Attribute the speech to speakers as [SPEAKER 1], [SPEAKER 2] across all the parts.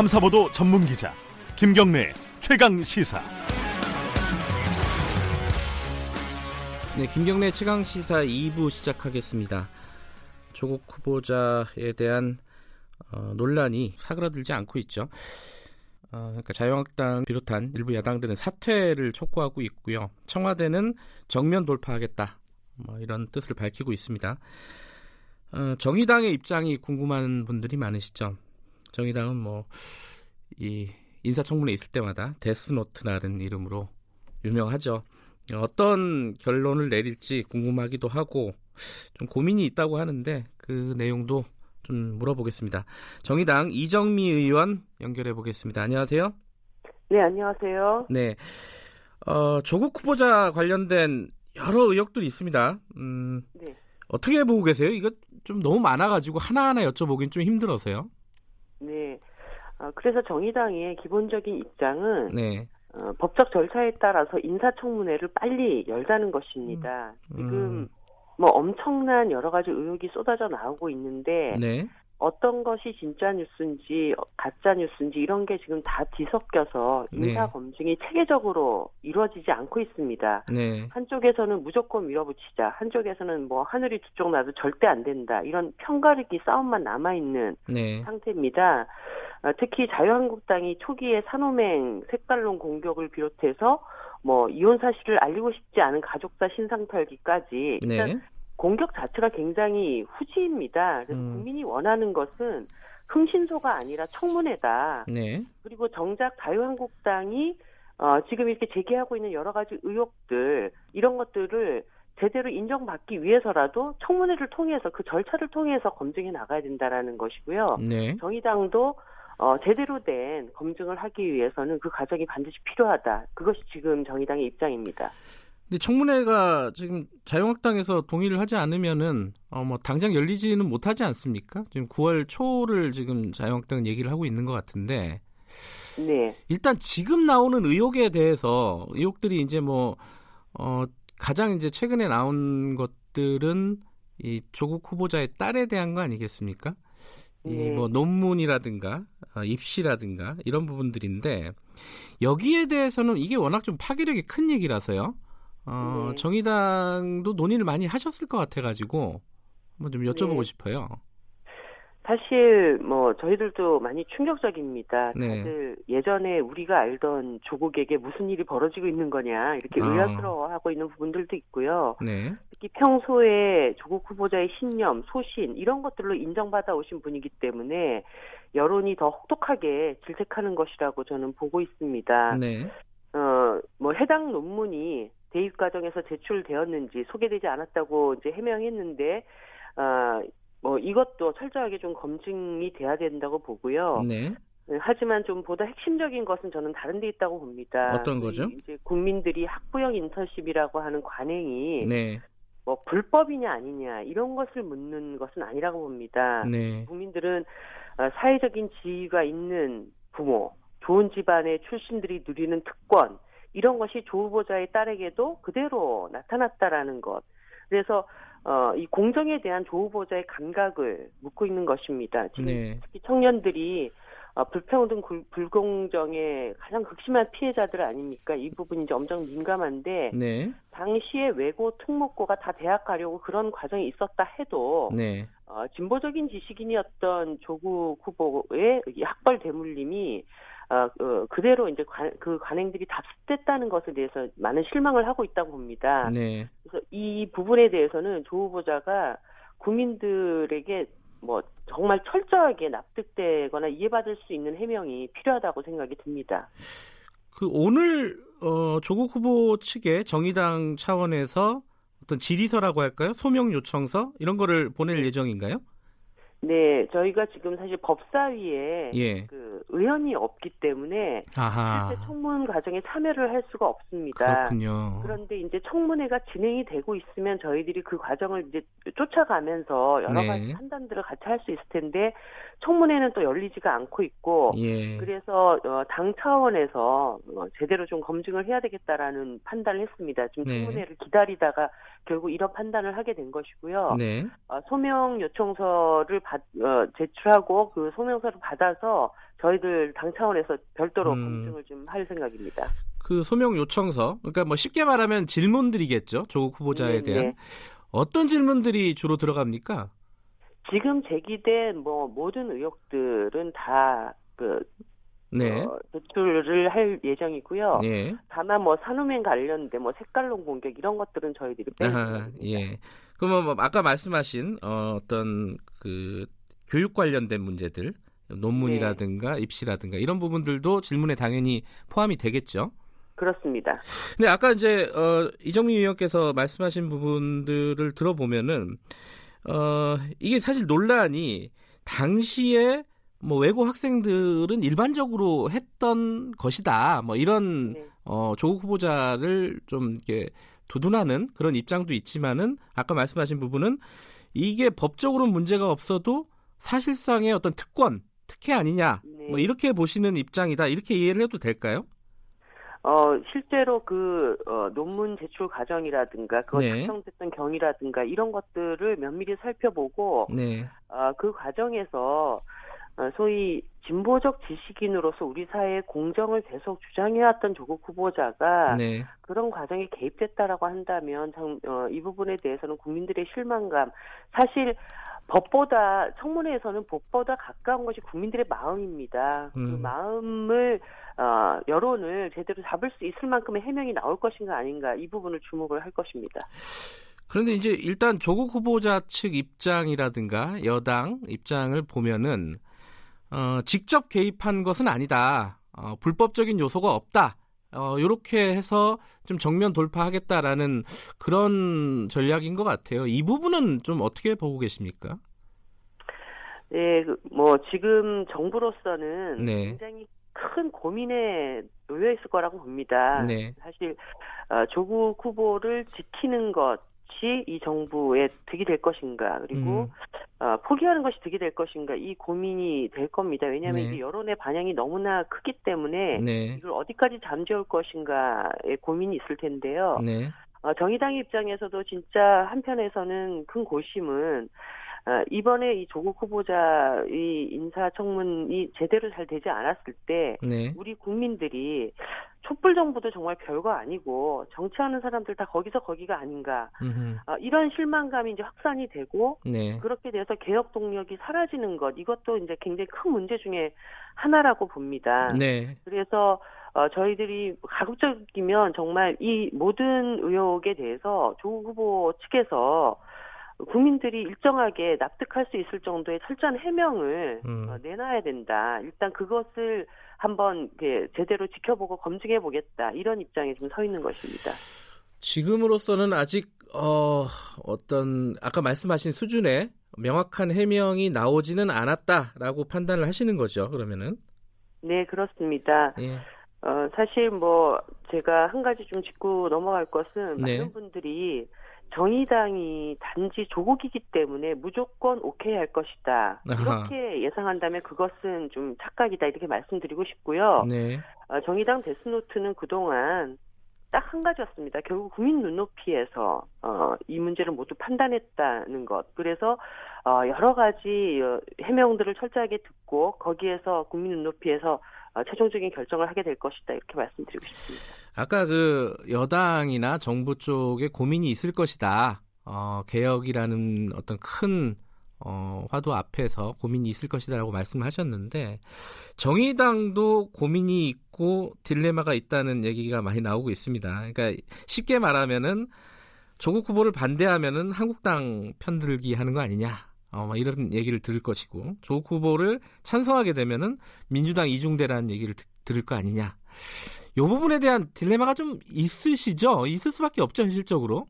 [SPEAKER 1] 탐사보도 전문 기자 김경래 최강 시사.
[SPEAKER 2] 네, 김경래 최강 시사 2부 시작하겠습니다. 조국 후보자에 대한 어, 논란이 사그라들지 않고 있죠. 어, 그러니까 자유한국당 비롯한 일부 야당들은 사퇴를 촉구하고 있고요. 청와대는 정면 돌파하겠다. 뭐 이런 뜻을 밝히고 있습니다. 어, 정의당의 입장이 궁금한 분들이 많으시죠. 정의당은 뭐 이 인사청문회 있을 때마다 데스노트라는 이름으로 유명하죠. 어떤 결론을 내릴지 궁금하기도 하고 좀 고민이 있다고 하는데 그 내용도 좀 물어보겠습니다. 정의당 이정미 의원 연결해 보겠습니다. 안녕하세요.
[SPEAKER 3] 네, 안녕하세요.
[SPEAKER 2] 네. 어, 조국 후보자 관련된 여러 의혹들이 있습니다. 음, 네. 어떻게 보고 계세요? 이거 좀 너무 많아가지고 하나하나 여쭤보긴 좀 힘들어서요.
[SPEAKER 3] 네. 어, 그래서 정의당의 기본적인 입장은 네. 어, 법적 절차에 따라서 인사청문회를 빨리 열자는 것입니다. 음. 지금 음. 뭐 엄청난 여러 가지 의혹이 쏟아져 나오고 있는데 네. 어떤 것이 진짜 뉴스인지 가짜 뉴스인지 이런 게 지금 다 뒤섞여서 네. 인사 검증이 체계적으로 이루어지지 않고 있습니다. 네. 한쪽에서는 무조건 밀어붙이자, 한쪽에서는 뭐 하늘이 두 쪽 나도 절대 안 된다 이런 편가르기 싸움만 남아 있는 네. 상태입니다. 아, 특히 자유한국당이 초기에 산호맹 색깔론 공격을 비롯해서 뭐 이혼 사실을 알리고 싶지 않은 가족사 신상 털기까지 일단 네. 공격 자체가 굉장히 후지입니다. 그래서 음. 국민이 원하는 것은 흥신소가 아니라 청문회다. 네. 그리고 정작 자유한국당이 어, 지금 이렇게 제기하고 있는 여러 가지 의혹들 이런 것들을 제대로 인정받기 위해서라도 청문회를 통해서 그 절차를 통해서 검증해 나가야 된다라는 것이고요. 네. 정의당도 어, 제대로 된 검증을 하기 위해서는 그 과정이 반드시 필요하다. 그것이 지금 정의당의 입장입니다.
[SPEAKER 2] 근데 청문회가 지금 자유한국당에서 동의를 하지 않으면은 어 뭐 당장 열리지는 못하지 않습니까? 지금 9월 초를 지금 자유한국당은 얘기를 하고 있는 것 같은데. 네. 일단 지금 나오는 의혹에 대해서 의혹들이 이제 뭐 어, 가장 이제 최근에 나온 것들은 이 조국 후보자의 딸에 대한 거 아니겠습니까? 네. 이뭐 논문이라든가 어, 입시라든가 이런 부분들인데 여기에 대해서는 이게 워낙 좀 파괴력이 큰 얘기라서요. 어, 네. 정의당도 논의를 많이 하셨을 것 같아가지고 한번 좀 여쭤보고 네. 싶어요.
[SPEAKER 3] 사실 뭐 저희들도 많이 충격적입니다. 네. 다들 예전에 우리가 알던 조국에게 무슨 일이 벌어지고 있는 거냐 이렇게 아. 의아스러워하고 있는 부분들도 있고요. 네. 특히 평소에 조국 후보자의 신념, 소신 이런 것들로 인정받아 오신 분이기 때문에 여론이 더 혹독하게 질색하는 것이라고 저는 보고 있습니다. 네. 어, 뭐 해당 논문이 대입 과정에서 제출되었는지 소개되지 않았다고 이제 해명했는데 아, 뭐 이것도 철저하게 좀 검증이 돼야 된다고 보고요. 네. 네. 하지만 좀 보다 핵심적인 것은 저는 다른 데 있다고 봅니다.
[SPEAKER 2] 어떤 거죠?
[SPEAKER 3] 이제 국민들이 학부형 인턴십이라고 하는 관행이 네. 뭐 불법이냐 아니냐 이런 것을 묻는 것은 아니라고 봅니다. 네. 국민들은 어, 사회적인 지위가 있는 부모, 좋은 집안의 출신들이 누리는 특권 이런 것이 조 후보자의 딸에게도 그대로 나타났다라는 것. 그래서 어, 이 공정에 대한 조 후보자의 감각을 묻고 있는 것입니다. 지금 네. 특히 청년들이 어, 불평등 불공정의 가장 극심한 피해자들 아닙니까? 이 부분이 이제 엄청 민감한데 네. 당시에 외고 특목고가 다 대학 가려고 그런 과정이 있었다 해도 네. 어, 진보적인 지식인이었던 조국 후보의 학벌 대물림이 어, 어, 그대로 이제 관, 그 관행들이 답습됐다는 것에 대해서 많은 실망을 하고 있다고 봅니다. 네. 그래서 이 부분에 대해서는 조 후보자가 국민들에게 뭐 정말 철저하게 납득되거나 이해받을 수 있는 해명이 필요하다고 생각이 듭니다.
[SPEAKER 2] 그 오늘 어, 조국 후보 측에 정의당 차원에서 어떤 질의서라고 할까요? 소명 요청서 이런 거를 보낼 예정인가요?
[SPEAKER 3] 네, 저희가 지금 사실 법사위에 예. 그 의원이 없기 때문에 아하. 실제 청문 과정에 참여를 할 수가 없습니다.
[SPEAKER 2] 그렇군요.
[SPEAKER 3] 그런데 이제 청문회가 진행이 되고 있으면 저희들이 그 과정을 이제 쫓아가면서 여러 네. 가지 판단들을 같이 할 수 있을 텐데 청문회는 또 열리지가 않고 있고 예. 그래서 어, 당 차원에서 어, 제대로 좀 검증을 해야 되겠다라는 판단을 했습니다. 지금 네. 청문회를 기다리다가 결국 이런 판단을 하게 된 것이고요. 네. 어, 소명 요청서를 받, 어, 제출하고 그 소명서를 받아서 저희들 당 차원에서 별도로 음. 검증을 좀 할 생각입니다.
[SPEAKER 2] 그 소명 요청서, 그러니까 뭐 쉽게 말하면 질문들이겠죠. 조국 후보자에 네, 대한 네. 어떤 질문들이 주로 들어갑니까?
[SPEAKER 3] 지금 제기된 뭐 모든 의혹들은 다그 네. 어, 제출을 할 예정이고요. 예. 다만 뭐 산후행 관련된 뭐 색깔론 공격 이런 것들은 저희들이 빼는
[SPEAKER 2] 예. 그러면 뭐 아까 말씀하신 어, 어떤 그 교육 관련된 문제들 논문이라든가 네. 입시라든가 이런 부분들도 질문에 당연히 포함이 되겠죠.
[SPEAKER 3] 그렇습니다.
[SPEAKER 2] 근데 아까 이제 어, 이정미 의원께서 말씀하신 부분들을 들어보면은 어, 이게 사실 논란이 당시에 뭐 외고 학생들은 일반적으로 했던 것이다. 뭐 이런 네. 어, 조국 후보자를 좀 이렇게 두둔하는 그런 입장도 있지만은 아까 말씀하신 부분은 이게 법적으로 문제가 없어도 사실상의 어떤 특권, 특혜 아니냐. 네. 뭐 이렇게 보시는 입장이다. 이렇게 이해를 해도 될까요?
[SPEAKER 3] 어, 실제로 그, 어, 논문 제출 과정이라든가, 그거 네. 작성됐던 경위라든가, 이런 것들을 면밀히 살펴보고, 네. 어, 그 과정에서, 어, 소위 진보적 지식인으로서 우리 사회의 공정을 계속 주장해왔던 조국 후보자가 네. 그런 과정에 개입됐다라고 한다면 참, 어, 이 부분에 대해서는 국민들의 실망감 사실 법보다 청문회에서는 법보다 가까운 것이 국민들의 마음입니다. 그 음. 그 마음을 어, 여론을 제대로 잡을 수 있을 만큼의 해명이 나올 것인가 아닌가 이 부분을 주목을 할 것입니다.
[SPEAKER 2] 그런데 이제 일단 조국 후보자 측 입장이라든가 여당 입장을 보면은 어, 직접 개입한 것은 아니다. 어, 불법적인 요소가 없다. 어, 이렇게 해서 좀 정면 돌파하겠다라는 그런 전략인 것 같아요. 이 부분은 좀 어떻게 보고 계십니까?
[SPEAKER 3] 네, 그, 뭐 지금 정부로서는 네. 굉장히 큰 고민에 놓여 있을 거라고 봅니다. 네. 사실 어, 조국 후보를 지키는 것 것이 이 정부의 득이 될 것인가 그리고 음. 어, 포기하는 것이 득이 될 것인가 이 고민이 될 겁니다. 왜냐하면 네. 이게 여론의 반향이 너무나 크기 때문에 네. 이걸 어디까지 잠재울 것인가의 고민이 있을 텐데요. 네. 어, 정의당 입장에서도 진짜 한편에서는 큰 고심은 어, 이번에 이 조국 후보자 이 인사청문이 제대로 잘 되지 않았을 때 네. 우리 국민들이 촛불 정부도 정말 별거 아니고 정치하는 사람들 다 거기서 거기가 아닌가 어, 이런 실망감이 이제 확산이 되고 네. 그렇게 돼서 개혁 동력이 사라지는 것 이것도 이제 굉장히 큰 문제 중에 하나라고 봅니다. 네. 그래서 어, 저희들이 가급적이면 정말 이 모든 의혹에 대해서 조국 후보 측에서 국민들이 일정하게 납득할 수 있을 정도의 철저한 해명을 음. 어, 내놔야 된다. 일단 그것을 한번 제대로 지켜보고 검증해 보겠다. 이런 입장에 좀 서 있는 것입니다.
[SPEAKER 2] 지금으로서는 아직 어, 어떤 아까 말씀하신 수준의 명확한 해명이 나오지는 않았다라고 판단을 하시는 거죠. 그러면은
[SPEAKER 3] 네 그렇습니다. 예. 어, 사실 뭐 제가 한 가지 좀 짚고 넘어갈 것은 네. 많은 분들이 정의당이 단지 조국이기 때문에 무조건 오케이 할 것이다. 이렇게. 예상한다면 그것은 좀 착각이다. 이렇게 말씀드리고 싶고요. 네. 어, 정의당 데스노트는 그동안 딱 한 가지였습니다. 결국 국민 눈높이에서 어, 이 문제를 모두 판단했다는 것. 그래서 어, 여러 가지 어, 해명들을 철저하게 듣고 거기에서 국민 눈높이에서 어, 최종적인 결정을 하게 될 것이다 이렇게 말씀드리고 싶습니다.
[SPEAKER 2] 아까 그 여당이나 정부 쪽에 고민이 있을 것이다. 어, 개혁이라는 어떤 큰 어, 화두 앞에서 고민이 있을 것이다라고 말씀하셨는데 정의당도 고민이 있고 딜레마가 있다는 얘기가 많이 나오고 있습니다. 그러니까 쉽게 말하면은 조국 후보를 반대하면은 한국당 편들기 하는 거 아니냐. 어, 뭐 이런 얘기를 들을 것이고 조국 후보를 찬성하게 되면은 민주당 이중대라는 얘기를 드, 들을 거 아니냐. 이 부분에 대한 딜레마가 좀 있으시죠? 있을 수밖에 없죠, 현실적으로.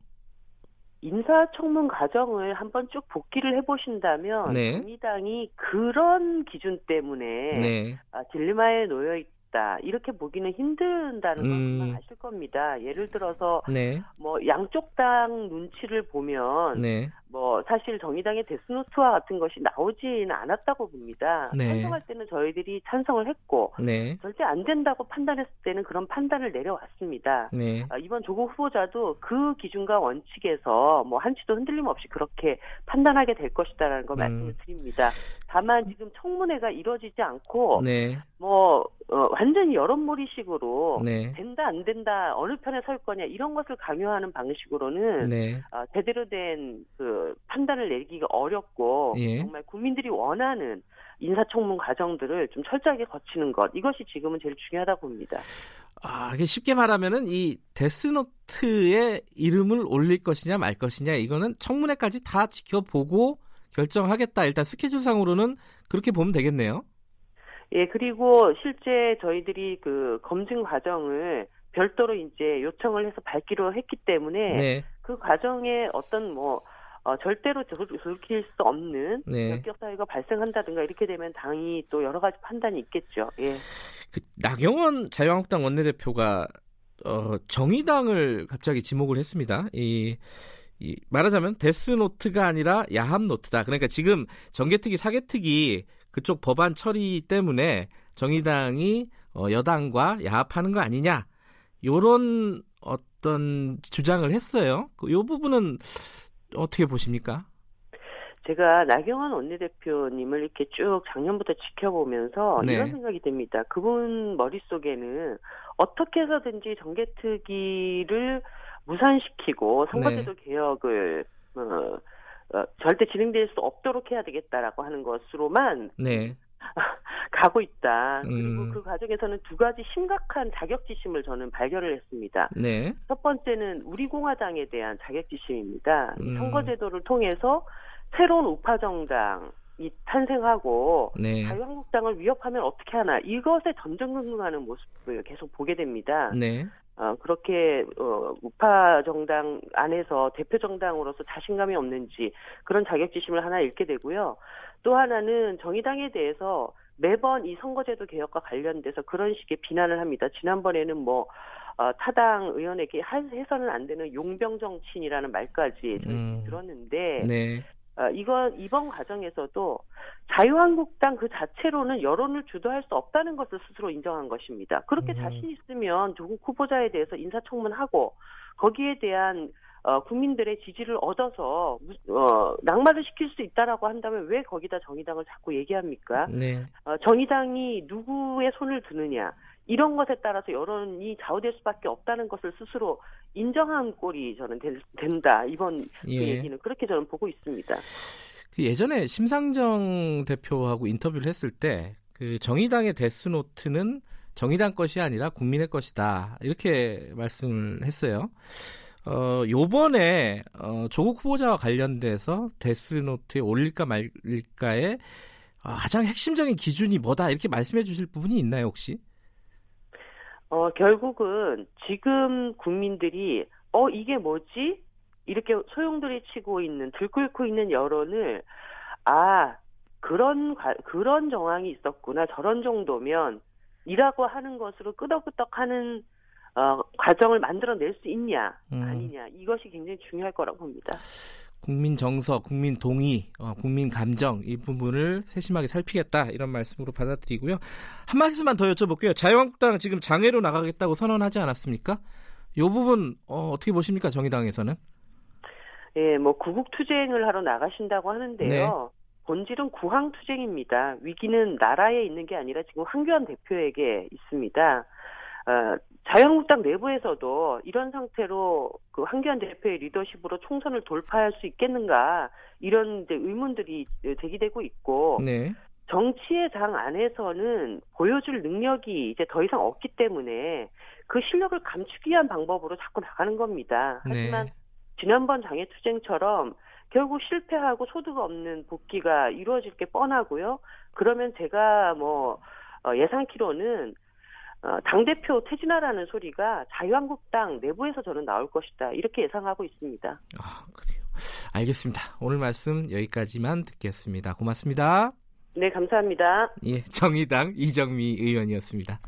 [SPEAKER 3] 인사청문 과정을 한번 쭉 복기를 해보신다면 네. 정의당이 그런 기준 때문에 네. 아, 딜레마에 놓여 있다 이렇게 보기는 힘든다는 음. 건 아실 겁니다. 예를 들어서 네. 뭐 양쪽 당 눈치를 보면 네. 뭐 사실 정의당의 데스노트와 같은 것이 나오지는 않았다고 봅니다. 네. 찬성할 때는 저희들이 찬성을 했고 네. 절대 안 된다고 판단했을 때는 그런 판단을 내려왔습니다. 네. 어, 이번 조국 후보자도 그 기준과 원칙에서 뭐 한치도 흔들림 없이 그렇게 판단하게 될 것이다라는 거 음. 말씀을 드립니다. 다만 지금 청문회가 이루어지지 않고 네. 뭐 어, 완전히 여론몰이식으로 네. 된다 안 된다 어느 편에 설 거냐 이런 것을 강요하는 방식으로는 네. 어, 제대로 된 그 판단을 내리기가 어렵고 예. 정말 국민들이 원하는 인사청문 과정들을 좀 철저하게 거치는 것 이것이 지금은 제일 중요하다고 봅니다.
[SPEAKER 2] 아, 쉽게 말하면은 이 데스노트의 이름을 올릴 것이냐 말 것이냐 이거는 청문회까지 다 지켜보고 결정하겠다. 일단 스케줄상으로는 그렇게 보면 되겠네요.
[SPEAKER 3] 예, 그리고 실제 저희들이 그 검증 과정을 별도로 이제 요청을 해서 밝기로 했기 때문에 네. 그 과정에 어떤 뭐 어, 절대로 돌이킬 수 없는 네. 결격 사유가 발생한다든가 이렇게 되면 당이 또 여러 가지 판단이 있겠죠. 예.
[SPEAKER 2] 그 나경원 자유한국당 원내대표가 어, 정의당을 갑자기 지목을 했습니다. 이, 이 말하자면 데스노트가 아니라 야합노트다. 그러니까 지금 정개특위 사개특위 그쪽 법안 처리 때문에 정의당이 어, 여당과 야합하는 거 아니냐 요런 어떤 주장을 했어요. 그요 부분은 어떻게 보십니까?
[SPEAKER 3] 제가 나경원 원내대표님을 이렇게 쭉 작년부터 지켜보면서 네. 이런 생각이 듭니다. 그분 머릿속에는 어떻게 해서든지 정개특위를 무산시키고 선거제도 네. 개혁을 어, 어, 절대 진행될 수 없도록 해야 되겠다라고 하는 것으로만 네. 가고 있다. 그리고 음. 그 과정에서는 두 가지 심각한 자격지심을 저는 발견을 했습니다. 네. 첫 번째는 우리 공화당에 대한 자격지심입니다. 음. 선거제도를 통해서 새로운 우파 정당이 탄생하고 네. 자유한국당을 위협하면 어떻게 하나 이것에 전전긍긍하는 모습을 계속 보게 됩니다. 네. 어, 그렇게 어, 우파 정당 안에서 대표 정당으로서 자신감이 없는지 그런 자격지심을 하나 잃게 되고요. 또 하나는 정의당에 대해서 매번 이 선거제도 개혁과 관련돼서 그런 식의 비난을 합니다. 지난번에는 뭐 어, 타당 의원에게 해서는 안 되는 용병 정치인이라는 말까지 음. 들었는데 네. 어, 이거 이번 과정에서도 자유한국당 그 자체로는 여론을 주도할 수 없다는 것을 스스로 인정한 것입니다. 그렇게 음. 자신 있으면 조국 후보자에 대해서 인사청문하고 거기에 대한 어, 국민들의 지지를 얻어서 어, 낙마를 시킬 수 있다라고 한다면 왜 거기다 정의당을 자꾸 얘기합니까? 네. 어, 정의당이 누구의 손을 드느냐 이런 것에 따라서 여론이 좌우될 수밖에 없다는 것을 스스로 인정한 꼴이 저는 될, 된다 이번 그 예. 그 얘기는 그렇게 저는 보고 있습니다.
[SPEAKER 2] 그 예전에 심상정 대표하고 인터뷰를 했을 때 그 정의당의 데스노트는 정의당 것이 아니라 국민의 것이다 이렇게 말씀을 했어요. 어, 요번에, 어, 조국 후보자와 관련돼서 데스노트에 올릴까 말릴까의 어, 가장 핵심적인 기준이 뭐다 이렇게 말씀해 주실 부분이 있나요 혹시?
[SPEAKER 3] 어, 결국은 지금 국민들이 어 이게 뭐지? 이렇게 소용돌이 치고 있는 들끓고 있는 여론을 아 그런 그런 정황이 있었구나 저런 정도면 이라고 하는 것으로 끄덕끄덕 하는 어, 과정을 만들어낼 수 있냐 음. 아니냐 이것이 굉장히 중요할 거라고 봅니다.
[SPEAKER 2] 국민 정서, 국민 동의, 어, 국민 감정 이 부분을 세심하게 살피겠다 이런 말씀으로 받아들이고요. 한 말씀만 더 여쭤볼게요. 자유한국당 지금 장애로 나가겠다고 선언하지 않았습니까? 이 부분 어, 떻게 보십니까 정의당에서는?
[SPEAKER 3] 예, 뭐 구국 투쟁을 하러 나가신다고 하는데요. 네. 본질은 구항 투쟁입니다. 위기는 나라에 있는 게 아니라 지금 황교안 대표에게 있습니다. 어, 자유한국당 내부에서도 이런 상태로 그 한기환 대표의 리더십으로 총선을 돌파할 수 있겠는가 이런 의문들이 제기되고 있고 네. 정치의 장 안에서는 보여줄 능력이 이제 더 이상 없기 때문에 그 실력을 감추기 위한 방법으로 자꾸 나가는 겁니다. 네. 하지만 네. 지난번 장애투쟁처럼 결국 실패하고 소득 없는 복귀가 이루어질 게 뻔하고요. 그러면 제가 뭐 어, 예상키로는 어, 당대표 퇴진하라는 소리가 자유한국당 내부에서 저는 나올 것이다. 이렇게 예상하고 있습니다.
[SPEAKER 2] 아, 그래요. 알겠습니다. 오늘 말씀 여기까지만 듣겠습니다. 고맙습니다.
[SPEAKER 3] 네, 감사합니다.
[SPEAKER 2] 예, 정의당 이정미 의원이었습니다.